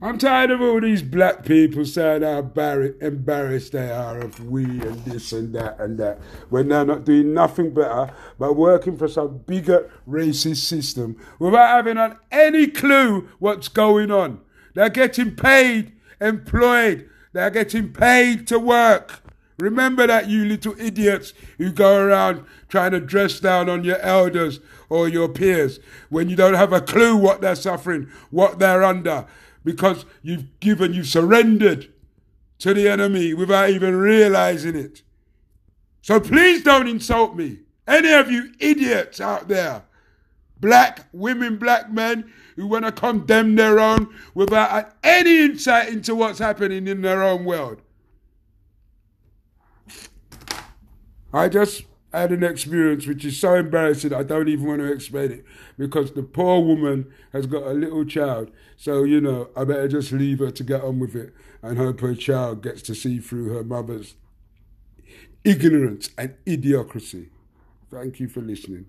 I'm tired of all these black people saying how embarrassed they are of we and this and that and that when they're not doing nothing better but working for some bigger racist system without having on any clue what's going on. They're getting paid, employed, they're getting paid to work. Remember that, you little idiots who go around trying to dress down on your elders or your peers when you don't have a clue what they're suffering, what they're under because you've given, you've surrendered to the enemy without even realizing it. So please don't insult me. Any of you idiots out there, black women, black men who want to condemn their own without any insight into what's happening in their own world. I just had an experience which is so embarrassing I don't even want to explain it because the poor woman has got a little child. So, you know, I better just leave her to get on with it and hope her child gets to see through her mother's ignorance and idiocracy. Thank you for listening.